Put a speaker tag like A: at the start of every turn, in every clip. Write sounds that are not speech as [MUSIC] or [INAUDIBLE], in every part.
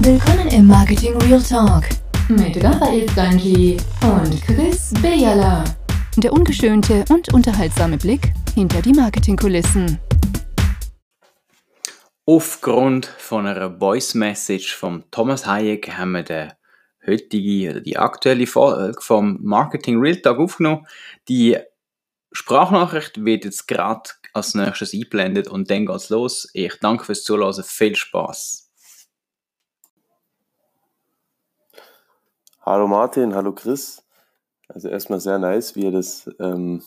A: Willkommen im Marketing Real Talk mit Raphael Stanji und Chris Bejala. Der ungeschönte und unterhaltsame Blick hinter die Marketingkulissen.
B: Aufgrund von einer Voice Message von Thomas Hayek haben wir den heutige oder die aktuelle Folge vom Marketing Real Talk aufgenommen. Die Sprachnachricht wird jetzt gerade als nächstes eingeblendet und dann geht's los. Ich danke fürs Zuhören, viel Spaß.
C: Hallo Martin, hallo Chris. Also erstmal sehr nice, wie ihr das, ähm,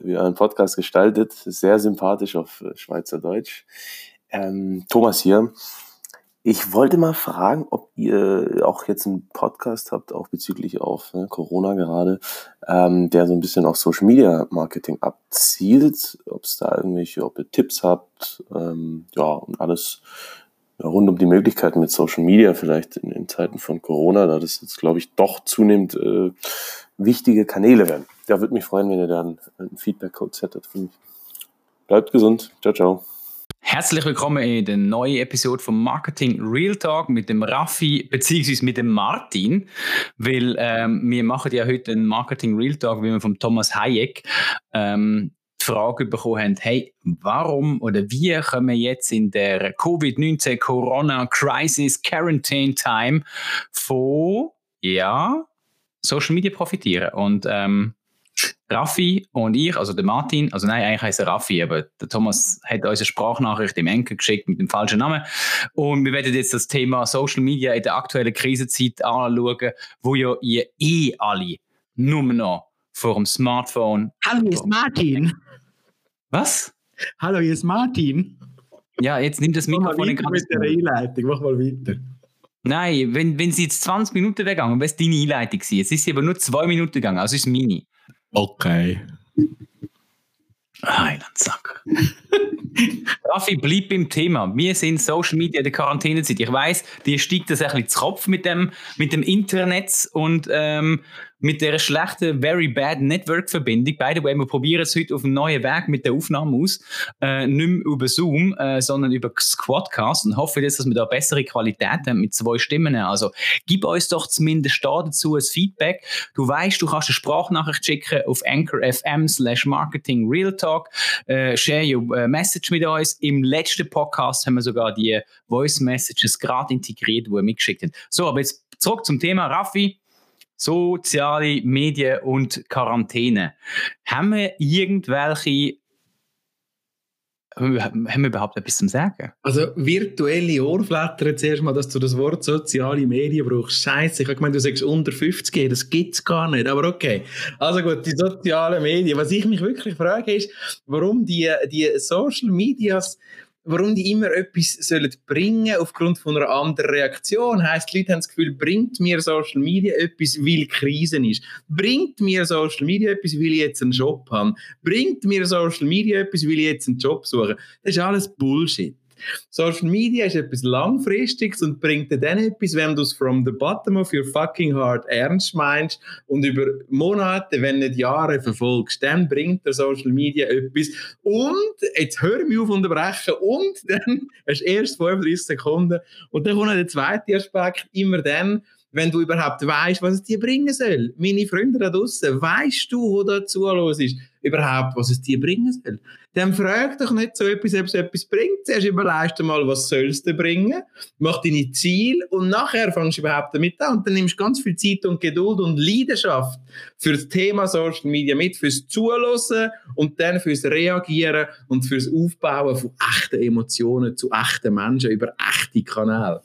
C: wie ihr euren Podcast gestaltet. Sehr sympathisch auf Schweizerdeutsch. Ähm, Thomas hier. Ich wollte mal fragen, ob ihr auch jetzt einen Podcast habt, auch bezüglich auf ne, Corona gerade, ähm, der so ein bisschen auf Social Media Marketing abzielt. Ob es da irgendwelche, ob ihr Tipps habt, ähm, ja, und alles rund um die Möglichkeiten mit Social Media vielleicht in, in Zeiten von Corona, da das jetzt, glaube ich, doch zunehmend äh, wichtige Kanäle werden. Da würde mich freuen, wenn ihr da einen, Feedback-Code hättet für mich. Bleibt gesund. Ciao, ciao.
B: Herzlich willkommen in der neuen Episode vom Marketing Real Talk mit dem Raffi beziehungsweise mit dem Martin, weil ähm, wir machen ja heute einen Marketing Real Talk, wie wir vom Thomas Hayek. Ähm, Frage bekommen haben, hey, warum oder wie können wir jetzt in der Covid-19 Corona Crisis Quarantine Time von ja, Social Media profitieren? Und ähm, Raffi und ich, also der Martin, also nein, eigentlich heißt er Raffi, aber der Thomas hat uns eine Sprachnachricht im Enkel geschickt mit dem falschen Namen. Und wir werden jetzt das Thema Social Media in der aktuellen Krisenzeit anschauen, wo ja ihr eh alle nur noch vor dem Smartphone.
D: Hallo, ist Martin.
B: Was?
D: Hallo, hier ist Martin.
B: Ja, jetzt nimmt das Mikrofon
D: in mit der Einleitung. Mach mal weiter.
B: Nein, wenn, wenn sie jetzt 20 Minuten weggegangen, wäre es deine Einleitung gewesen. Jetzt ist sie aber nur zwei Minuten gegangen, also ist es meine.
D: Okay.
B: Heilandsack. [LAUGHS] Raffi, bleib beim Thema. Wir sind Social Media in der Quarantänezeit. Ich weiss, dir steigt das ein bisschen zu Kopf mit dem, mit dem Internet und ähm, mit der schlechten, very bad Network-Verbindung. By the way, wir probieren es heute auf einen neuen Weg mit der Aufnahme aus. Äh, nicht mehr über Zoom, äh, sondern über Squadcast und hoffe jetzt, dass wir da bessere Qualität haben mit zwei Stimmen. Also gib uns doch zumindest da dazu ein Feedback. Du weißt, du kannst eine Sprachnachricht schicken auf anchor.fm slash marketing real talk. Äh, share your uh, message mit uns. Im letzten Podcast haben wir sogar die Voice Messages gerade integriert, die wir mitgeschickt haben. So, aber jetzt zurück zum Thema. Raffi, soziale Medien und Quarantäne. Haben wir irgendwelche haben wir überhaupt etwas zu sagen?
D: Also virtuelle Ohrflattern zuerst mal, dass du das Wort soziale Medien brauchst. Scheiße, ich habe gemeint, du sagst unter 50, das gibt es gar nicht, aber okay. Also gut, die sozialen Medien. Was ich mich wirklich frage ist, warum die, die Social Medias warum die immer etwas sollen bringen aufgrund von einer anderen Reaktion. Heißt, die Leute haben das Gefühl, bringt mir Social Media etwas, weil Krisen ist. Bringt mir Social Media etwas, weil ich jetzt einen Job habe. Bringt mir Social Media etwas, weil ich jetzt einen Job suche. Das ist alles Bullshit. Social Media ist etwas Langfristiges und bringt dir dann etwas, wenn du es from the bottom of your fucking heart ernst meinst und über Monate, wenn nicht Jahre verfolgst, dann bringt der Social Media etwas. Und, jetzt hör mich auf unterbrechen, und [LAUGHS] dann hast du erst 35 Sekunden und dann kommt der zweite Aspekt, immer dann, wenn du überhaupt weißt, was es dir bringen soll. Meine Freunde da draußen, weißt du, wo dazu los ist, überhaupt, was es dir bringen soll? Dann frag doch nicht so etwas, ob es etwas bringt. Zuerst überlegst du mal, was soll es dir bringen, mach deine Ziele und nachher fängst du überhaupt damit an. Und dann nimmst du ganz viel Zeit und Geduld und Leidenschaft für das Thema Social Media mit, fürs Zuhören und dann fürs Reagieren und fürs Aufbauen von echten Emotionen zu echten Menschen über echte Kanäle.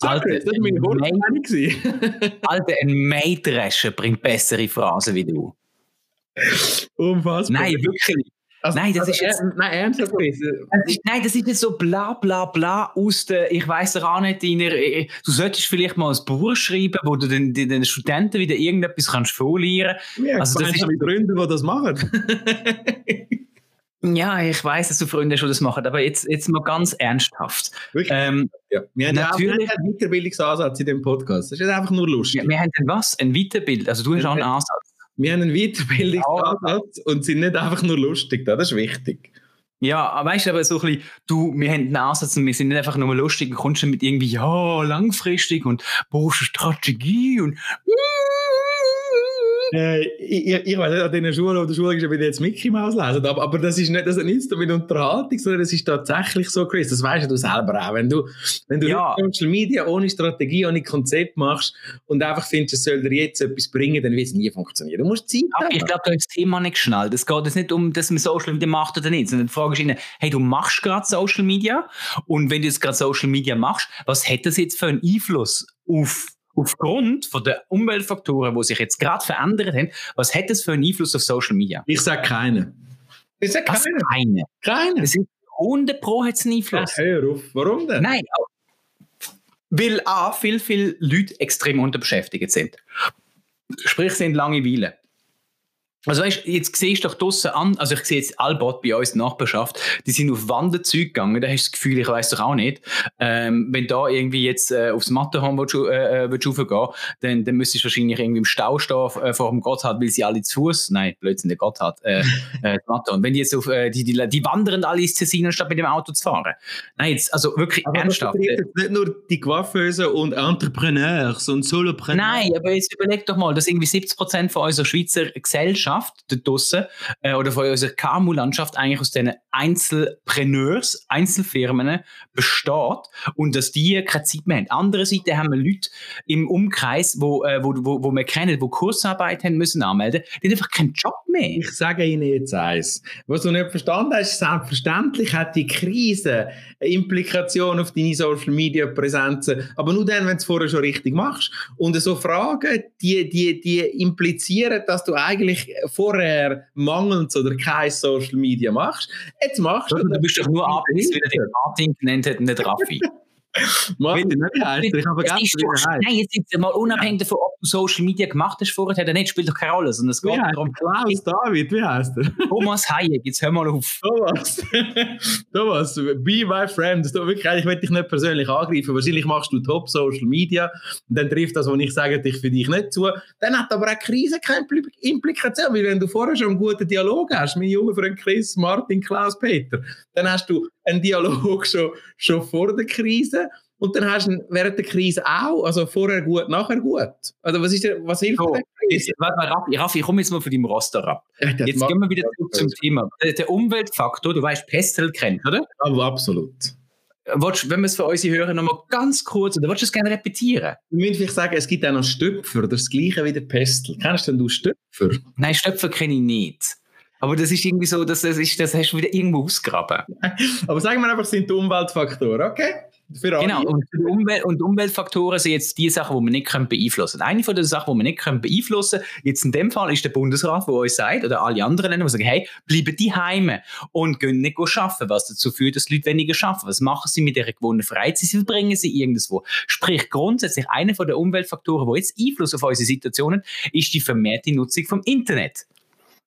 B: Alter, das war meine Wortmeinung. [LAUGHS] Alter, ein Mähdrescher bringt bessere Phrasen wie du.
D: Unfassbar.
B: Nein, wirklich. Also, nein, das also, ist jetzt, nein, ernsthaft. Das ist, nein, das ist jetzt so bla bla bla aus der, ich weiß auch nicht, deiner, äh, du solltest vielleicht mal ein Buch schreiben, wo du den, den, den Studenten wieder irgendetwas kannst vorlieren.
D: Ja, also, das ist mit Gründen, die das machen. [LAUGHS]
B: Ja, ich weiß, dass du Freunde schon das machen, aber jetzt, jetzt mal ganz ernsthaft.
D: Ähm, ja. Wir haben natürlich einen Weiterbildungsansatz in dem Podcast. Das ist einfach nur lustig.
B: Ja, wir haben was? Ein Weiterbild? Also du hast auch einen Ansatz.
D: Wir haben einen Weiterbildungsansatz und sind nicht einfach nur lustig. Das ist wichtig.
B: Ja, weißt du, aber so ein bisschen, du, wir haben den Ansatz und wir sind nicht einfach nur lustig und kommst dann mit irgendwie, ja, langfristig und brauchst eine Strategie und
D: äh, ich, ich weiß nicht, an den Schulen oder Schulen bin ich jetzt Mickey Mouse lesen, aber, aber das ist nicht, das ist nichts mit Unterhaltung, sondern es ist tatsächlich so, Chris, das weißt du selber auch. Wenn du, wenn du
B: Ja.
D: Social Media ohne Strategie, ohne Konzept machst und einfach findest, es soll dir jetzt etwas bringen, dann wird es nie funktionieren. Du musst Zeit
B: Aber
D: haben.
B: ich glaube, du hast das Thema nicht geschnallt. Es geht jetzt nicht um, dass man Social Media macht oder nicht, sondern die Frage ist ihnen, hey, du machst gerade Social Media und wenn du jetzt gerade Social Media machst, was hat das jetzt für einen Einfluss auf aufgrund von der Umweltfaktoren, die sich jetzt gerade verändert haben, was hat das für einen Einfluss auf Social Media?
D: Ich sage keinen. Ich sage
B: Was?
D: keinen.
B: Keine.
D: Keinen.
B: Es sind 100 Pro hat es einen Einfluss.
D: Hör auf. Warum denn?
B: Nein, weil A, viel, viele Leute extrem unterbeschäftigt sind. Sprich, sie haben Langeweile. Also weißt, jetzt siehst du doch draussen an, also ich sehe jetzt Albert bei uns in der Nachbarschaft, die sind auf Wanderzeug gegangen, da hast du das Gefühl, ich weiß doch auch nicht, ähm, wenn da irgendwie jetzt äh, aufs Matterhorn willst, äh, äh, willst du raufgehen, dann, dann müsstest du wahrscheinlich irgendwie im Stau stehen äh, vor dem Gotthard, weil sie alle zu Fuß, nein, Blödsinn, der Gotthard, äh, [LAUGHS] äh, das Matterhorn. Wenn die jetzt auf, äh, die, die, die wandern alle ins Tessin, anstatt mit dem Auto zu fahren. Nein, jetzt, also wirklich
D: Aber das
B: ernsthaft.
D: betrifft jetzt nicht nur die Coiffeusen und Entrepreneurs und Solopreneurs.
B: Nein, aber jetzt überleg doch mal, dass irgendwie 70% von unserer Schweizer Gesellschaft dort draussen, äh, oder von unserer KMU-Landschaft eigentlich aus diesen Einzelpreneurs, Einzelfirmen besteht und dass die keine Zeit mehr haben. Andererseits haben wir Leute im Umkreis, wo, äh, wo, wo, wo wir kennen, die Kursarbeit haben müssen anmelden, die haben einfach keinen Job mehr.
D: Ich sage Ihnen jetzt eins. Was du nicht verstanden hast, selbstverständlich hat die Krise eine Implikation auf deine Social Media Präsenzen, aber nur dann, wenn du es vorher schon richtig machst. Und so Fragen, die, die, die implizieren, dass du eigentlich vorher mangelnd oder kein Social Media machst. Jetzt machst du
B: Du bist doch nur abgewiesen, weil er den Martin genannt hat nicht Raffi. [LAUGHS]
D: Martin, nicht wie heisst er? Ich habe heisst.
B: nein, jetzt ist mal unabhängig davon, ob du Social Media gemacht hast vorher oder nicht, spielt doch keine Rolle, sondern es geht darum?
D: Klaus David, wie heißt er?
B: Thomas Hayek, jetzt hör mal auf.
D: Thomas, [LAUGHS] Thomas, be my friend. Das tut wirklich, ich will dich nicht persönlich angreifen. Wahrscheinlich machst du Top Social Media und dann trifft das, was ich sage, dich für dich nicht zu. Dann hat aber auch Krise keine Impli- Implikation, weil wenn du vorher schon einen guten Dialog hast, mein junger Freund Chris, Martin, Klaus, Peter, dann hast du einen Dialog [LAUGHS] schon, schon vor der Krise. Und dann hast du ihn während der Krise auch, also vorher gut, nachher gut. Also was, ist der, was hilft
B: So, Jetzt, warte mal, Raffi, Raffi, ich komme jetzt mal von deinem Roster ab. Jetzt gehen wir wieder zurück zum Thema. Der, Umweltfaktor, du weißt, Pestel kennt, oder?
D: Aber absolut.
B: Willst, wenn wir es für unsere Hörer nochmal ganz kurz, oder willst du es gerne repetieren?
D: Wir müssen vielleicht sagen, es gibt auch noch Stöpfer, das gleiche wie der Pestel. Kennst denn du Stöpfer?
B: Nein, Stöpfer kenne ich nicht. Aber das ist irgendwie so, dass das, ist, das hast du wieder irgendwo ausgraben. [LAUGHS]
D: Aber sagen wir einfach, es sind die Umweltfaktoren, okay? Alle.
B: Genau, und, Umwelt, und Umweltfaktoren sind jetzt die Sachen, die wir nicht können beeinflussen können. Eine von den Sachen, die wir nicht können beeinflussen können, jetzt in dem Fall ist der Bundesrat, der uns sagt, oder alle anderen Länder, die sagen, hey, bleiben die heime und gehen nicht arbeiten, was dazu führt, dass die Leute weniger arbeiten. Was machen sie mit ihrer gewonnenen Freizeit? Sie verbringen sie irgendwo. Sprich, grundsätzlich einer von den Umweltfaktoren, die jetzt Einfluss auf unsere Situationen ist die vermehrte Nutzung vom Internet.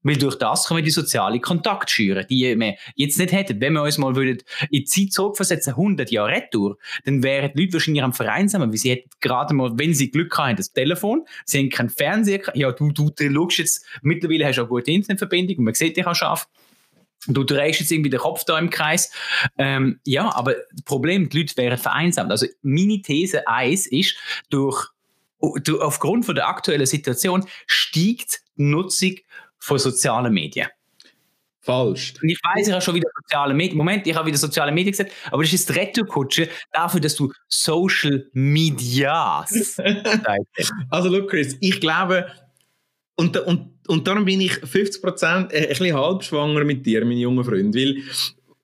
B: Weil durch das können wir die soziale Kontakt schüren, die wir jetzt nicht hätten. Wenn wir uns mal würden in die Zeit zurückversetzen, 100 Jahre retour, dann wären die Leute wahrscheinlich am vereinsamen, weil sie hätten gerade mal, wenn sie Glück haben, das Telefon, sie haben keinen Fernseher, ja, du, du, du schaust jetzt, mittlerweile hast du auch gute Internetverbindung und man sieht dich auch scharf. Du drehst jetzt irgendwie den Kopf da im Kreis. Ähm, ja, aber das Problem, die Leute wären vereinsamt. Also meine These 1 ist, durch, durch, aufgrund von der aktuellen Situation steigt die Nutzung von sozialen Medien.
D: Falsch.
B: Und ich weiß, ich habe schon wieder soziale Medien. Moment, ich habe wieder soziale Medien gesagt, aber das ist die Retourkutsche dafür, dass du Social Medias [LAUGHS]
D: Also, look, Chris, ich glaube, und, und, und darum bin ich 50% äh, ein bisschen halbschwanger mit dir, mein junger Freund, weil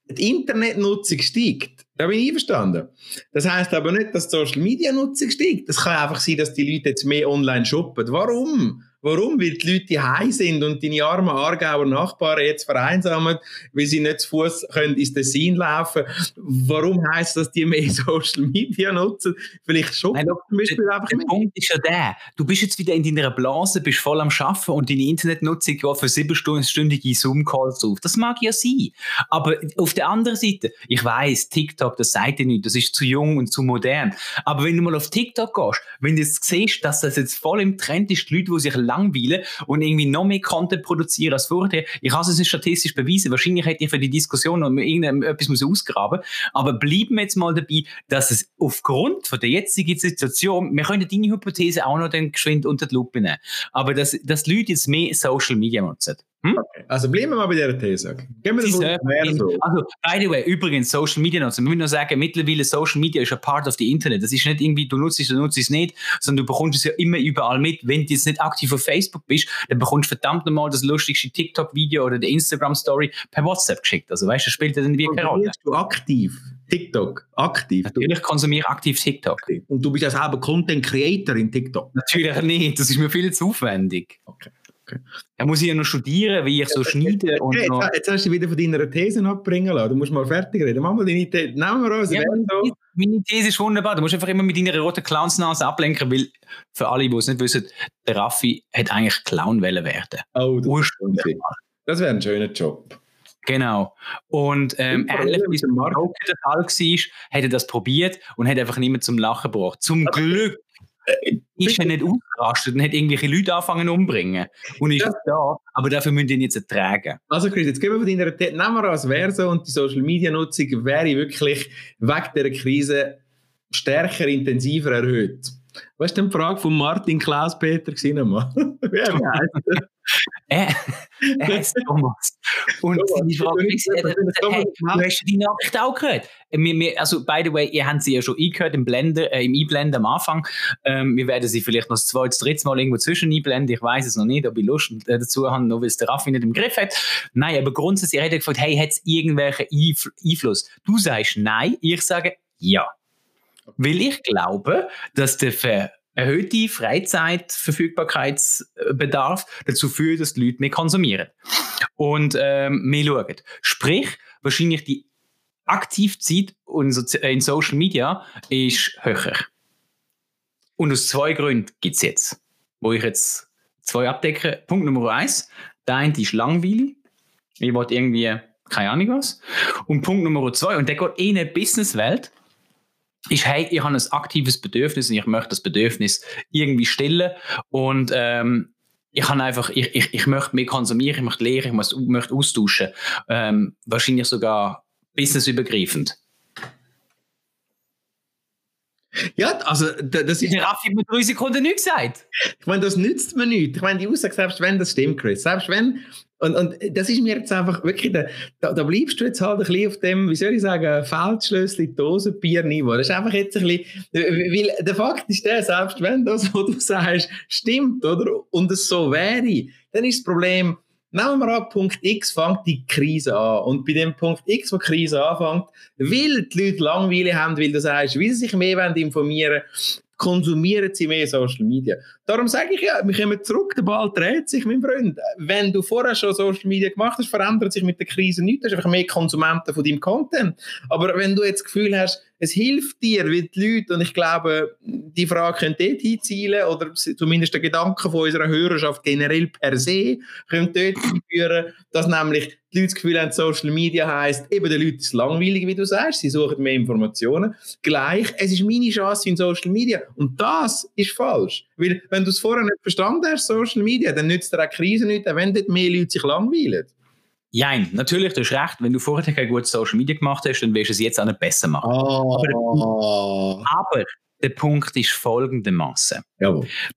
D: die Internetnutzung steigt. Da bin ich einverstanden. Das heißt aber nicht, dass die Social Media Nutzung steigt. Das kann einfach sein, dass die Leute jetzt mehr online shoppen. Warum? Warum? Weil die Leute heim sind und deine armen Aargauer Nachbarn jetzt vereinsamen, weil sie nicht zu Fuß können ins Tessin laufen. Warum heißt das, dass die mehr [LAUGHS] Social Media nutzen? Vielleicht shoppen
B: Nein,
D: zum Beispiel einfach
B: Der. Punkt ist ja der, du bist jetzt wieder in deiner Blase, bist voll am Schaffen und deine Internetnutzung geht für siebenstündige Zoom-Calls auf. Das mag ja sein. Aber auf der anderen Seite, ich weiß, TikTok, das sagt dir nicht, das ist zu jung und zu modern. Aber wenn du mal auf TikTok gehst, wenn du jetzt siehst, dass das jetzt voll im Trend ist, die Leute, die sich langweilen und irgendwie noch mehr Content produzieren als vorher. Ich kann es nicht statistisch beweisen. Wahrscheinlich hätte ich für die Diskussion noch irgendetwas ausgraben Aber bleiben wir jetzt mal dabei, dass es aufgrund von der jetzigen Situation, wir können deine Hypothese auch noch dann geschwind unter die Lupe nehmen, aber dass, dass Leute jetzt mehr Social Media nutzen.
D: Hm? Okay. Also bleiben wir mal bei dieser These. Gehen wir
B: das so. Also, by the way, übrigens, Social Media nutzen. Wir müssen nur sagen, mittlerweile Social Media ist ein Part of the Internet. Das ist nicht irgendwie, du nutzt es, du nutzt es nicht, sondern du bekommst es ja immer überall mit. Wenn du jetzt nicht aktiv auf Facebook bist, dann bekommst du verdammt nochmal das lustigste TikTok-Video oder die Instagram-Story per WhatsApp geschickt. Also, weißt du, das spielt dann wie keine Rolle.
D: du aktiv? TikTok, aktiv?
B: Natürlich konsumiere ich aktiv TikTok.
D: Und du bist ja selber Content Creator in TikTok?
B: Natürlich nicht. Das ist mir viel zu aufwendig. Okay. Okay. Da muss ich ja noch studieren, wie ich so schneide. Und
D: okay,
B: noch...
D: jetzt, hast du wieder von deiner These abbringen lassen. Du musst mal fertig reden. Mach mal deine These. Nehmen wir
B: uns. Ja, meine, meine These ist wunderbar. Du musst einfach immer mit deiner roten Clownsnase ablenken, weil für alle, die es nicht wissen, der Raffi hat eigentlich Clown werden.
D: Oh, das, das wäre ein schöner Job.
B: Genau. Und ähm, ähnlich wie es im Marco der Fall war, hat er das probiert und hat einfach nicht mehr zum Lachen gebracht. Zum Glück ist er nicht ausgerastet und hat irgendwelche Leute angefangen umbringen. Und ist ja. da, aber dafür müssen ihn jetzt ertragen.
D: Also Chris, jetzt gehen wir von deiner Nehmen wir als Verso und die Social Media Nutzung wäre wirklich weg der Krise stärker, intensiver erhöht. Was ist denn die Frage von Martin Klaus-Peter gewesen? [LAUGHS]
B: er, er heißt Thomas. Und die Frage ist, hey, du hast die Nachricht auch gehört. Wir, wir, also, by the way, ihr habt sie ja schon eingehört im Blender, äh, im Einblenden am Anfang. Ähm, wir werden sie vielleicht noch das zweite, das dritte Mal irgendwo zwischen einblenden. Ich weiß es noch nicht, ob ich Lust äh, dazu habe, nur weil es der Raffi nicht im Griff hat. Nein, aber grundsätzlich, er hat gefragt, hey, hat es irgendwelchen Einfluss? Du sagst nein, ich sage ja. Weil ich glaube, dass der erhöhte Freizeitverfügbarkeitsbedarf dazu führt, dass die Leute mehr konsumieren und ähm, mehr schauen. Sprich, wahrscheinlich die Aktivzeit in Social Media ist höher. Und aus zwei Gründen gibt es jetzt, wo ich jetzt zwei abdecke. Punkt Nummer eins, der eine ist langweilig. Ich wollte irgendwie, keine Ahnung was. Und Punkt Nummer zwei, und der geht eh in die Businesswelt, ist, hey, ich habe ein aktives Bedürfnis und ich möchte das Bedürfnis irgendwie stillen und ähm, ich habe einfach, ich, ich, ich möchte mehr konsumieren, ich möchte lehren, ich muss, möchte austauschen. Ähm, wahrscheinlich sogar businessübergreifend.
D: Ja, also das
B: ist... Der Raffi hat drei Sekunden nichts gesagt.
D: Ich meine, das nützt mir nichts. Ich meine, die Aussage, selbst wenn das stimmt, Chris, selbst wenn und, und das ist mir jetzt einfach wirklich, da, da, da bleibst du jetzt halt ein bisschen auf dem, wie soll ich sagen, Feldschlössli, Dosenbier-Niveau. Das ist einfach jetzt ein bisschen, weil der Fakt ist der, selbst wenn das, was du sagst, stimmt, oder? Und es so wäre, dann ist das Problem, nehmen wir an, Punkt X fängt die Krise an. Und bei dem Punkt X, wo die Krise anfängt, weil die Leute Langweile haben, weil du sagst, wie sie sich mehr informieren wollen, konsumieren sie mehr Social Media. Darum sage ich ja, wir kommen zurück, der Ball dreht sich, mein Freund. Wenn du vorher schon Social Media gemacht hast, verändert sich mit der Krise nichts. Du hast einfach mehr Konsumenten von deinem Content. Aber wenn du jetzt das Gefühl hast, es hilft dir, weil die Leute, und ich glaube, die Frage könnte dort hinzielen, oder zumindest der Gedanke von unserer Hörerschaft generell per se, könnte dort führen, dass nämlich die Leute das Gefühl haben, Social Media heisst, eben den Leuten ist langweilig, wie du sagst, sie suchen mehr Informationen. Gleich, es ist meine Chance in Social Media. Und das ist falsch. Weil, wenn du es vorher nicht verstanden hast, Social Media, dann nützt dir auch Krise nicht, wenn dort mehr Leute sich langweilen.
B: Ja, natürlich, du hast recht. Wenn du vorher kein gutes Social Media gemacht hast, dann wirst du es jetzt auch nicht besser machen.
D: Oh.
B: Aber, aber, der Punkt ist folgendermaßen.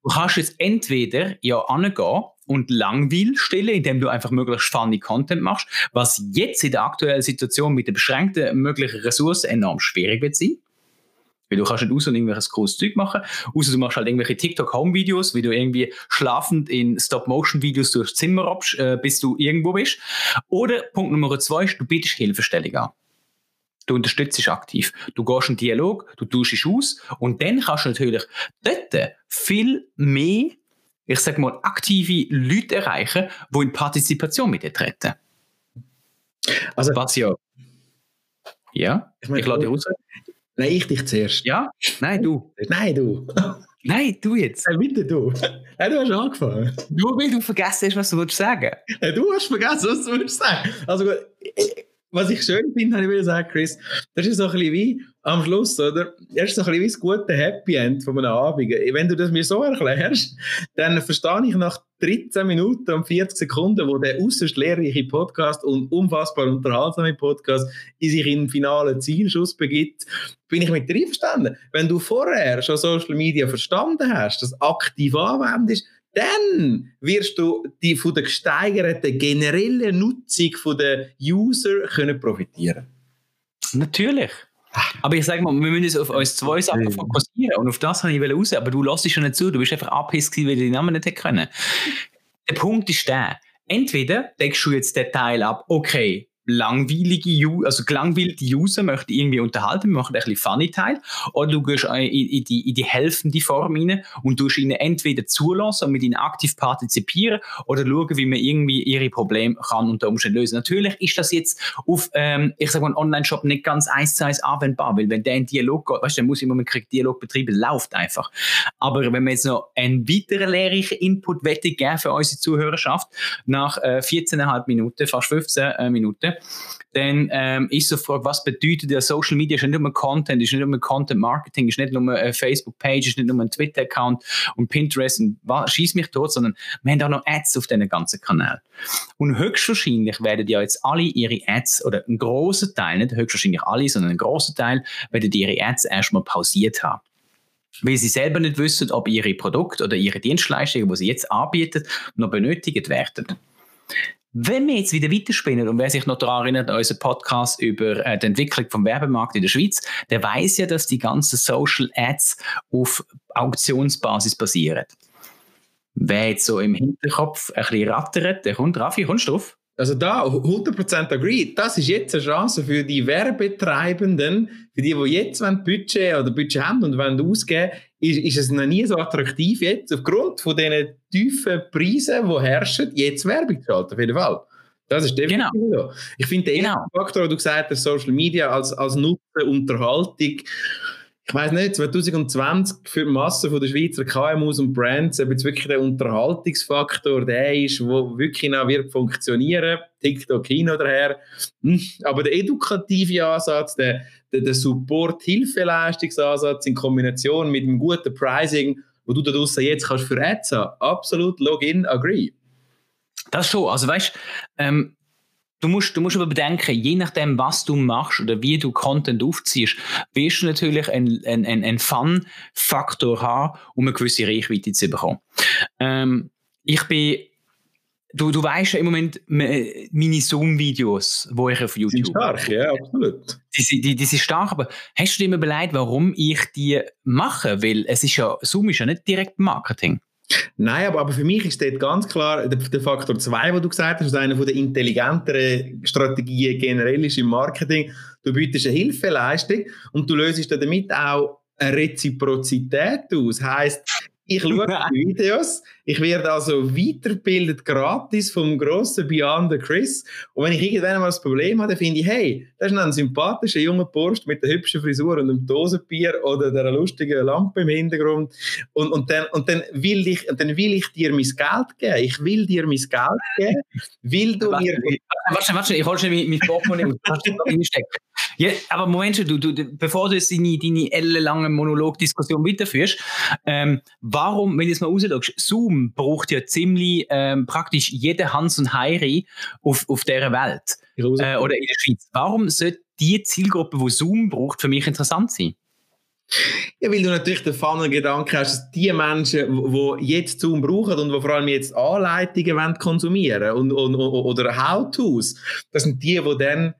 B: Du kannst jetzt entweder ja angehen und Langweil stellen, indem du einfach möglichst funny Content machst, was jetzt in der aktuellen Situation mit den beschränkten möglichen Ressourcen enorm schwierig wird sein. Weil du kannst nicht aus und irgendwelches großes Zeug machen. Außer du machst halt irgendwelche TikTok-Home-Videos, wie du irgendwie schlafend in Stop-Motion-Videos durchs Zimmer robst, äh, bis du irgendwo bist. Oder Punkt Nummer zwei ist, du bietest Hilfestellung an. Du unterstützt aktiv. Du gehst in Dialog, du tauschst aus und dann kannst du natürlich dort viel mehr, ich sag mal, aktive Leute erreichen, die in Partizipation mit dir treten. Also, was ja. Ja,
D: ich, mein, ich lade dir raus. Nein, ich dich zuerst.
B: Ja? Nein, du.
D: Nein, du.
B: Nein, du jetzt.
D: Nein, bitte du. Nein, du hast angefangen.
B: Nur weil du vergessen hast, was du sagen
D: willst. Du hast vergessen, was du willst sagen. Also gut, was ich schön finde, habe ich will sagen, Chris, das ist so ein bisschen wie am Schluss, oder? Das ist so ein bisschen wie das gute Happy End von einem Abend. Wenn du das mir so erklärst, dann verstehe ich nach 13 Minuten und 40 Sekunden, wo der äußerst lehrreiche Podcast und unfassbar unterhaltsame Podcast in sich in finalen Zielschuss begibt, bin ich mit dir einverstanden. Wenn du vorher schon Social Media verstanden hast, das aktiv anwendest, dann wirst du die von der gesteigerten generellen Nutzung der User können profitieren.
B: Natürlich. Aber ich sage mal, wir müssen uns auf uns zwei Sachen fokussieren und auf das habe ich raus. Aber du lässt schon nicht zu, du bist einfach abhisst, weil du die Namen nicht können. Der Punkt ist der, entweder deckst du jetzt den Teil ab, okay, langweilige, also gelangweilte User möchten irgendwie unterhalten, wir machen ein bisschen funny Teil, oder du gehst in, in, die, in die helfende Form rein und tust ihnen entweder zulassen und mit ihnen aktiv partizipieren oder schauen, wie man irgendwie ihre Probleme kann unter Umständen lösen. Natürlich ist das jetzt auf, ähm, ich sage mal, Online-Shop nicht ganz eins zu eins anwendbar, weil wenn der in Dialog geht, weißt du, dann muss ich im Moment Dialog betreiben, läuft einfach. Aber wenn wir jetzt noch einen weiteren lehrreichen Input geben für unsere Zuhörerschaft, nach äh, 14,5 Minuten, fast 15 äh, Minuten, dann ähm, ist so die Frage, was bedeutet der Social Media? Ist nicht nur Content, ist nicht nur Content Marketing, ist nicht nur eine Facebook-Page, ist nicht nur ein Twitter-Account und Pinterest und schieß mich tot, sondern wir haben auch noch Ads auf diesen ganzen Kanälen. Und höchstwahrscheinlich werden ja jetzt alle ihre Ads, oder ein großer Teil, nicht höchstwahrscheinlich alle, sondern ein großer Teil, werden ihre Ads erstmal pausiert haben weil sie selber nicht wissen, ob ihre Produkte oder ihre Dienstleistungen, die sie jetzt anbieten, noch benötigt werden. Wenn wir jetzt wieder weiterspinnen und wer sich noch daran erinnert, an unseren Podcast über äh, die Entwicklung vom Werbemarkt in der Schweiz, der weiß ja, dass die ganzen Social Ads auf Auktionsbasis basieren. Wer jetzt so im Hinterkopf ein bisschen rattert, der kommt, Raffi, kommst du drauf?
D: Also da 100% agree. Das ist jetzt eine Chance für die Werbetreibenden, für die, die jetzt Budget oder Budget haben und wollen ausgeben, ist, ist es noch nie so attraktiv jetzt, aufgrund von diesen tiefen Preisen, die herrschen, jetzt Werbung zu schalten, auf jeden Fall. Das ist definitiv genau. so. Ich finde, der genau. Faktor, den du gesagt hast, Social Media als, als Nutzen, Unterhaltung, ich weiß nicht, 2020 für die Masse der Schweizer KMUs und Brands, ob jetzt wirklich der Unterhaltungsfaktor der ist, der wirklich noch wird funktionieren, TikTok hin oder her. Hm, aber der edukative Ansatz, der, der, der Support-Hilfeleistungsansatz in Kombination mit einem guten Pricing, wo du da draussen jetzt kannst für Ads haben, absolut Login, agree.
B: Das schon. Also weißt ähm, Du musst, du musst aber bedenken, je nachdem, was du machst oder wie du Content aufziehst, wirst du natürlich einen, einen, einen Fun-Faktor haben, um eine gewisse Reichweite zu bekommen. Ähm, ich bin Du, du weißt ja im Moment meine Zoom-Videos, wo ich auf YouTube. Die
D: sind stark, ja, absolut.
B: Die, die, die sind stark, aber hast du dir immer überlegt, warum ich die mache? Weil es ist ja, Zoom ist ja nicht direkt Marketing.
D: Nein, aber, aber für mich ist dort ganz klar der, der Faktor 2, den du gesagt hast, ist einer der intelligenteren Strategien generell ist im Marketing. Du bietest eine Hilfeleistung und du löst damit auch eine Reziprozität aus. Heißt, ich schaue [LAUGHS] die Videos, ich werde also weitergebildet gratis vom grossen Beyond the Chris. Und wenn ich irgendwann mal das Problem habe, dann finde ich, hey, das ist ein sympathischer junger Bursch mit der hübschen Frisur und einem Dosenbier oder der lustigen Lampe im Hintergrund. Und, und, dann, und dann, will ich, dann will ich dir mein Geld geben. Ich will dir mein Geld geben, will du
B: warte,
D: mir...
B: Warte, warte, ich hole schon mein Portemonnaie aus. Ja, aber Moment, du, du, bevor du jetzt deine, deine ellenlange Monologdiskussion weiterführst, ähm, warum, wenn du es mal rausschaust, Zoom braucht ja ziemlich ähm, praktisch jede Hans und Heiri auf, auf dieser Welt äh, oder in der Schweiz. Warum sollte die Zielgruppe, die Zoom braucht, für mich interessant sein?
D: Ja, weil du natürlich den Funnel-Gedanken hast, dass die Menschen, die jetzt Zoom brauchen und die vor allem jetzt Anleitungen wollen konsumieren und, und, oder How-Tos, das sind die, die dann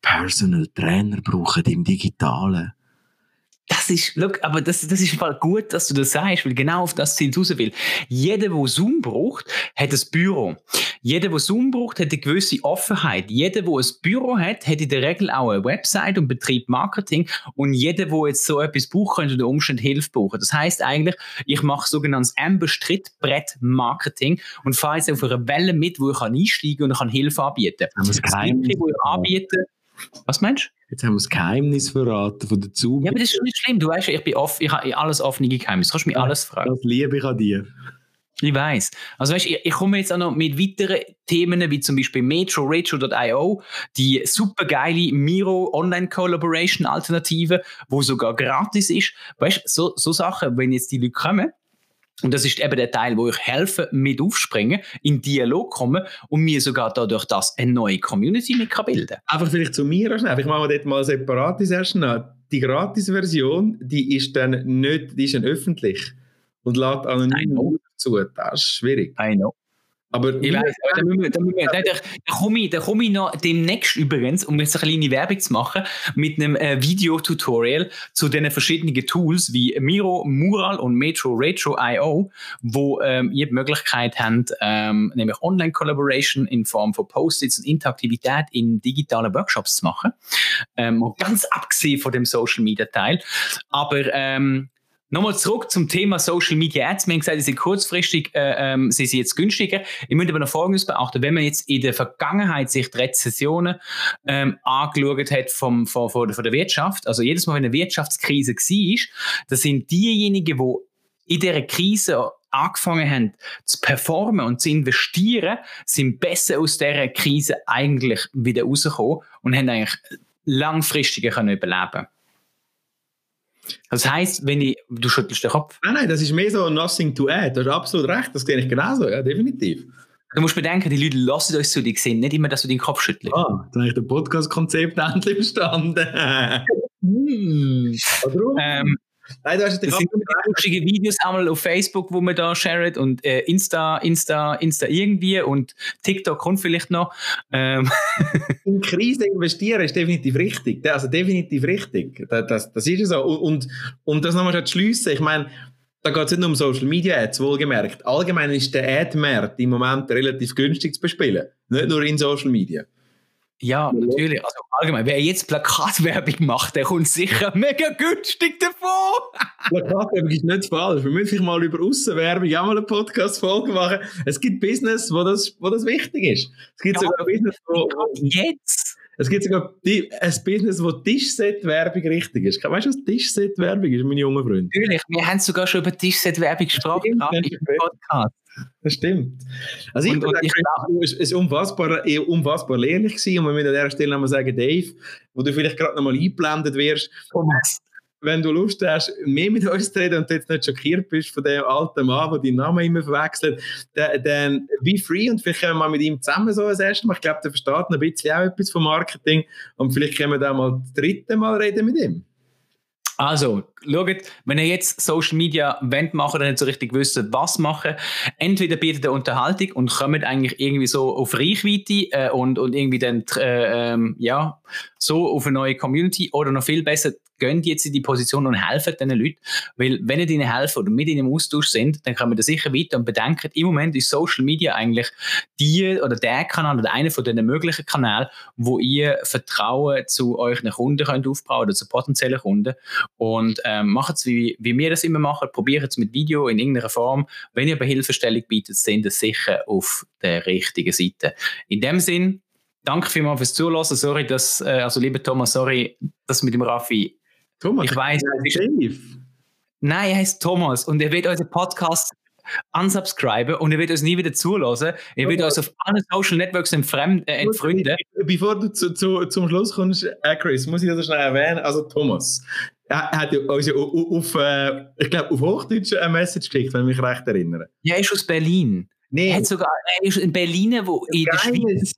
D: Personal Trainer brauchen im Digitalen.
B: Das ist, look, aber das, das ist mal gut, dass du das sagst, weil genau auf das Ziel raus will. Jeder, der Zoom braucht, hat ein Büro. Jeder, der Zoom braucht, hat eine gewisse Offenheit. Jeder, der ein Büro hat, hat in der Regel auch eine Website und betreibt Marketing. Und jeder, der jetzt so etwas braucht, könnte unter Umständen Hilfe brauchen. Das heißt eigentlich, ich mache sogenanntes Amber-Strittbrett-Marketing und fahre jetzt auf einer Welle mit, wo ich einsteigen kann und kann Hilfe anbieten.
D: Das, das Geheimnis,
B: wo ich anbiete, was meinst du?
D: Jetzt haben wir das Geheimnis verraten von der Zug.
B: Ja, aber das ist nicht schlimm. Du weißt, ich bin off, ich habe alles offene Geheimnis. Du kannst mich alles fragen.
D: Das liebe ich an dir.
B: Ich weiß. Also weißt, ich, ich komme jetzt auch noch mit weiteren Themen wie zum Beispiel Metro, Retro.io, die super geile Miro Online Collaboration Alternative, wo sogar gratis ist. Weißt, so so Sachen, wenn jetzt die Leute kommen. Und das ist eben der Teil, wo ich helfe, mit aufspringen, in Dialog kommen und mir sogar dadurch das eine neue Community mit kann bilden.
D: Einfach vielleicht zu mir schnell. Ich mache dort mal separates erst noch. Die Gratis-Version, die ist dann nicht, die ist dann öffentlich und lädt anonym zu. Das ist schwierig.
B: I know.
D: Aber
B: ich aber da, wir, da, wir, da, da, komme ich, da komme ich noch demnächst übrigens, um jetzt eine kleine Werbung zu machen, mit einem äh, Videotutorial zu den verschiedenen Tools wie Miro, Mural und Metro Retro IO, wo ähm, ihr die Möglichkeit habt, ähm, nämlich Online-Collaboration in Form von Post-its und Interaktivität in digitalen Workshops zu machen. Ähm, ganz abgesehen von dem Social-Media-Teil. Aber ähm, Nochmal zurück zum Thema Social Media Ads. Wir haben gesagt, sie sind kurzfristig, äh, ähm, sie sind jetzt günstiger. Ich möchte aber noch Folgendes beachten. Wenn man jetzt in der Vergangenheit sich die Rezessionen ähm, angeschaut hat vom, von, von, von der Wirtschaft, also jedes Mal, wenn eine Wirtschaftskrise war, das sind diejenigen, die in dieser Krise angefangen haben zu performen und zu investieren, sind besser aus dieser Krise eigentlich wieder rausgekommen und haben eigentlich langfristiger können überleben das heisst, wenn ich, du schüttelst den Kopf.
D: Nein, nein, das ist mehr so nothing to add. Du hast absolut recht, das sehe ich genauso, ja, definitiv.
B: Du musst bedenken, die Leute lassen uns zu, die sehen nicht immer, dass du deinen Kopf schüttelst.
D: Ah, dann habe ich das Podcast-Konzept [LAUGHS] endlich verstanden. [LAUGHS]
B: hm. ähm, Nein, du hast das sind lustige Videos einmal auf Facebook, wo man da shared und äh, Insta, Insta, Insta irgendwie und TikTok kommt vielleicht noch. Ähm. [LAUGHS]
D: In Krise investieren ist definitiv richtig. Also definitiv richtig. Das, das, das ist so. Und, und das nochmal zu schliessen, ich meine, da geht es nicht nur um Social Media Ads, wohlgemerkt. Allgemein ist der Ad-Markt im Moment relativ günstig zu bespielen. Nicht nur in Social Media.
B: Ja, natürlich. Also allgemein, wer jetzt Plakatwerbung macht, der kommt sicher [LAUGHS] mega günstig davon. [LAUGHS]
D: Plakatwerbung ist nicht falsch. Wir müssen mal über Aussenwerbung auch mal eine Podcast-Folge machen. Es gibt Business, wo das, wo das wichtig ist. Es gibt ja, sogar Business, wo...
B: Jetzt?
D: Es gibt sogar die, ein Business, wo Tischset-Werbung richtig ist. Weißt du, was Tischset-Werbung ist, mein junger Freund?
B: Natürlich. Wir haben sogar schon über Tischset-Werbung gesprochen im Podcast.
D: Das stimmt. Also ich, und, ich glaube, es ist unfassbar, unfassbar lehrlich gewesen. Und wir müssen an dieser Stelle nochmal sagen, Dave, wo du vielleicht gerade nochmal eingeblendet wirst. Thomas. Wenn du Lust hast, mehr mit uns zu reden und jetzt nicht schockiert bist von dem alten Mann, der deinen Namen immer verwechselt, dann, dann be free und vielleicht können wir mal mit ihm zusammen so das erste Mal. Ich glaube, der versteht ein bisschen auch etwas vom Marketing und vielleicht können wir da mal das dritte Mal reden mit ihm.
B: Also, schaut, wenn ihr jetzt Social Media wollt machen und nicht so richtig wisst, was machen, entweder bietet ihr Unterhaltung und kommt eigentlich irgendwie so auf Reichweite äh, und, und irgendwie dann, äh, ähm, ja, so auf eine neue Community oder noch viel besser, gehen jetzt in die Position und helfen diesen Leuten. Weil, wenn ihr ihnen helfen oder mit ihnen im Austausch sind, dann kommen wir da sicher weiter und bedenken, im Moment ist Social Media eigentlich die oder der Kanal oder einer von den möglichen Kanälen, wo ihr Vertrauen zu euren Kunden könnt aufbauen oder zu potenziellen Kunden. Und ähm, macht es, wie, wie wir das immer machen, probiert es mit Video in irgendeiner Form. Wenn ihr aber Hilfestellung bietet, sind ihr sicher auf der richtigen Seite. In dem Sinn, danke vielmals fürs Zuhören. Sorry, dass, äh, also lieber Thomas, sorry, dass mit dem Raffi
D: Thomas,
B: ich weiß. Nein, er heißt Thomas und er wird unseren Podcast unsubscriben und er wird uns nie wieder zulassen. Er wird uns auf allen Social Networks entfremden, äh.
D: Bevor du zu, zu, zum Schluss kommst, äh, Chris, muss ich das schnell erwähnen. Also Thomas, er hat uns auf, auf äh, ich glaube, auf Hochdeutsch eine Message geschickt, wenn ich mich recht erinnere.
B: Ja, er ist aus Berlin. Nee. Er hat sogar, er ist in Berlin, wo in der Schweiz
D: ist.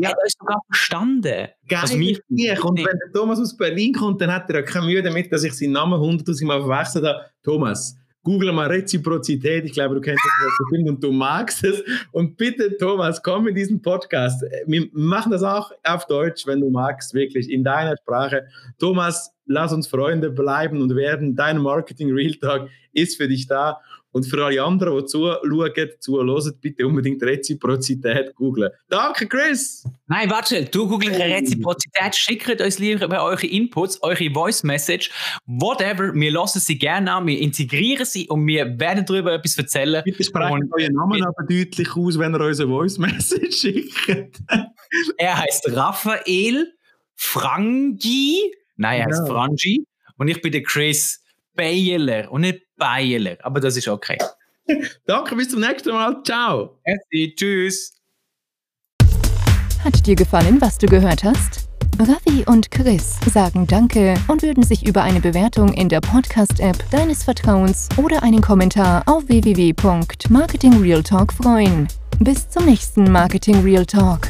B: Er hat uns sogar verstanden.
D: Geil, also mich, Und wenn der Thomas aus Berlin kommt, dann hat er ja keine Mühe damit, dass ich seinen Namen hunderttausend Mal verwechselt habe. Thomas, google mal Reziprozität. Ich glaube, du kennst das und du magst es. Und bitte, Thomas, komm in diesen Podcast. Wir machen das auch auf Deutsch, wenn du magst, wirklich in deiner Sprache. Thomas, lass uns Freunde bleiben und werden. Dein Marketing Real Talk ist für dich da. Und für alle anderen, die zuschauen, zuhören, bitte unbedingt Reziprozität googeln. Danke, Chris!
B: Nein, warte, du googelst Reziprozität, schickt uns lieber eure Inputs, eure Voice Message, whatever. Wir lassen sie gerne an, wir integrieren sie und wir werden darüber etwas erzählen.
D: Bitte sprecht euren Namen aber deutlich aus, wenn ihr uns eine Voice Message schickt. [LAUGHS]
B: er heißt Raphael Frangi. Nein, er heißt ja. Frangi. Und ich bin der Chris Baylor und nicht Baylor. Aber das ist okay. [LAUGHS]
D: Danke, bis zum nächsten Mal. Ciao.
B: Merci, tschüss.
A: Hat dir gefallen, was du gehört hast? Ravi und Chris sagen Danke und würden sich über eine Bewertung in der Podcast-App deines Vertrauens oder einen Kommentar auf www.marketingrealtalk freuen. Bis zum nächsten Marketing Real Talk.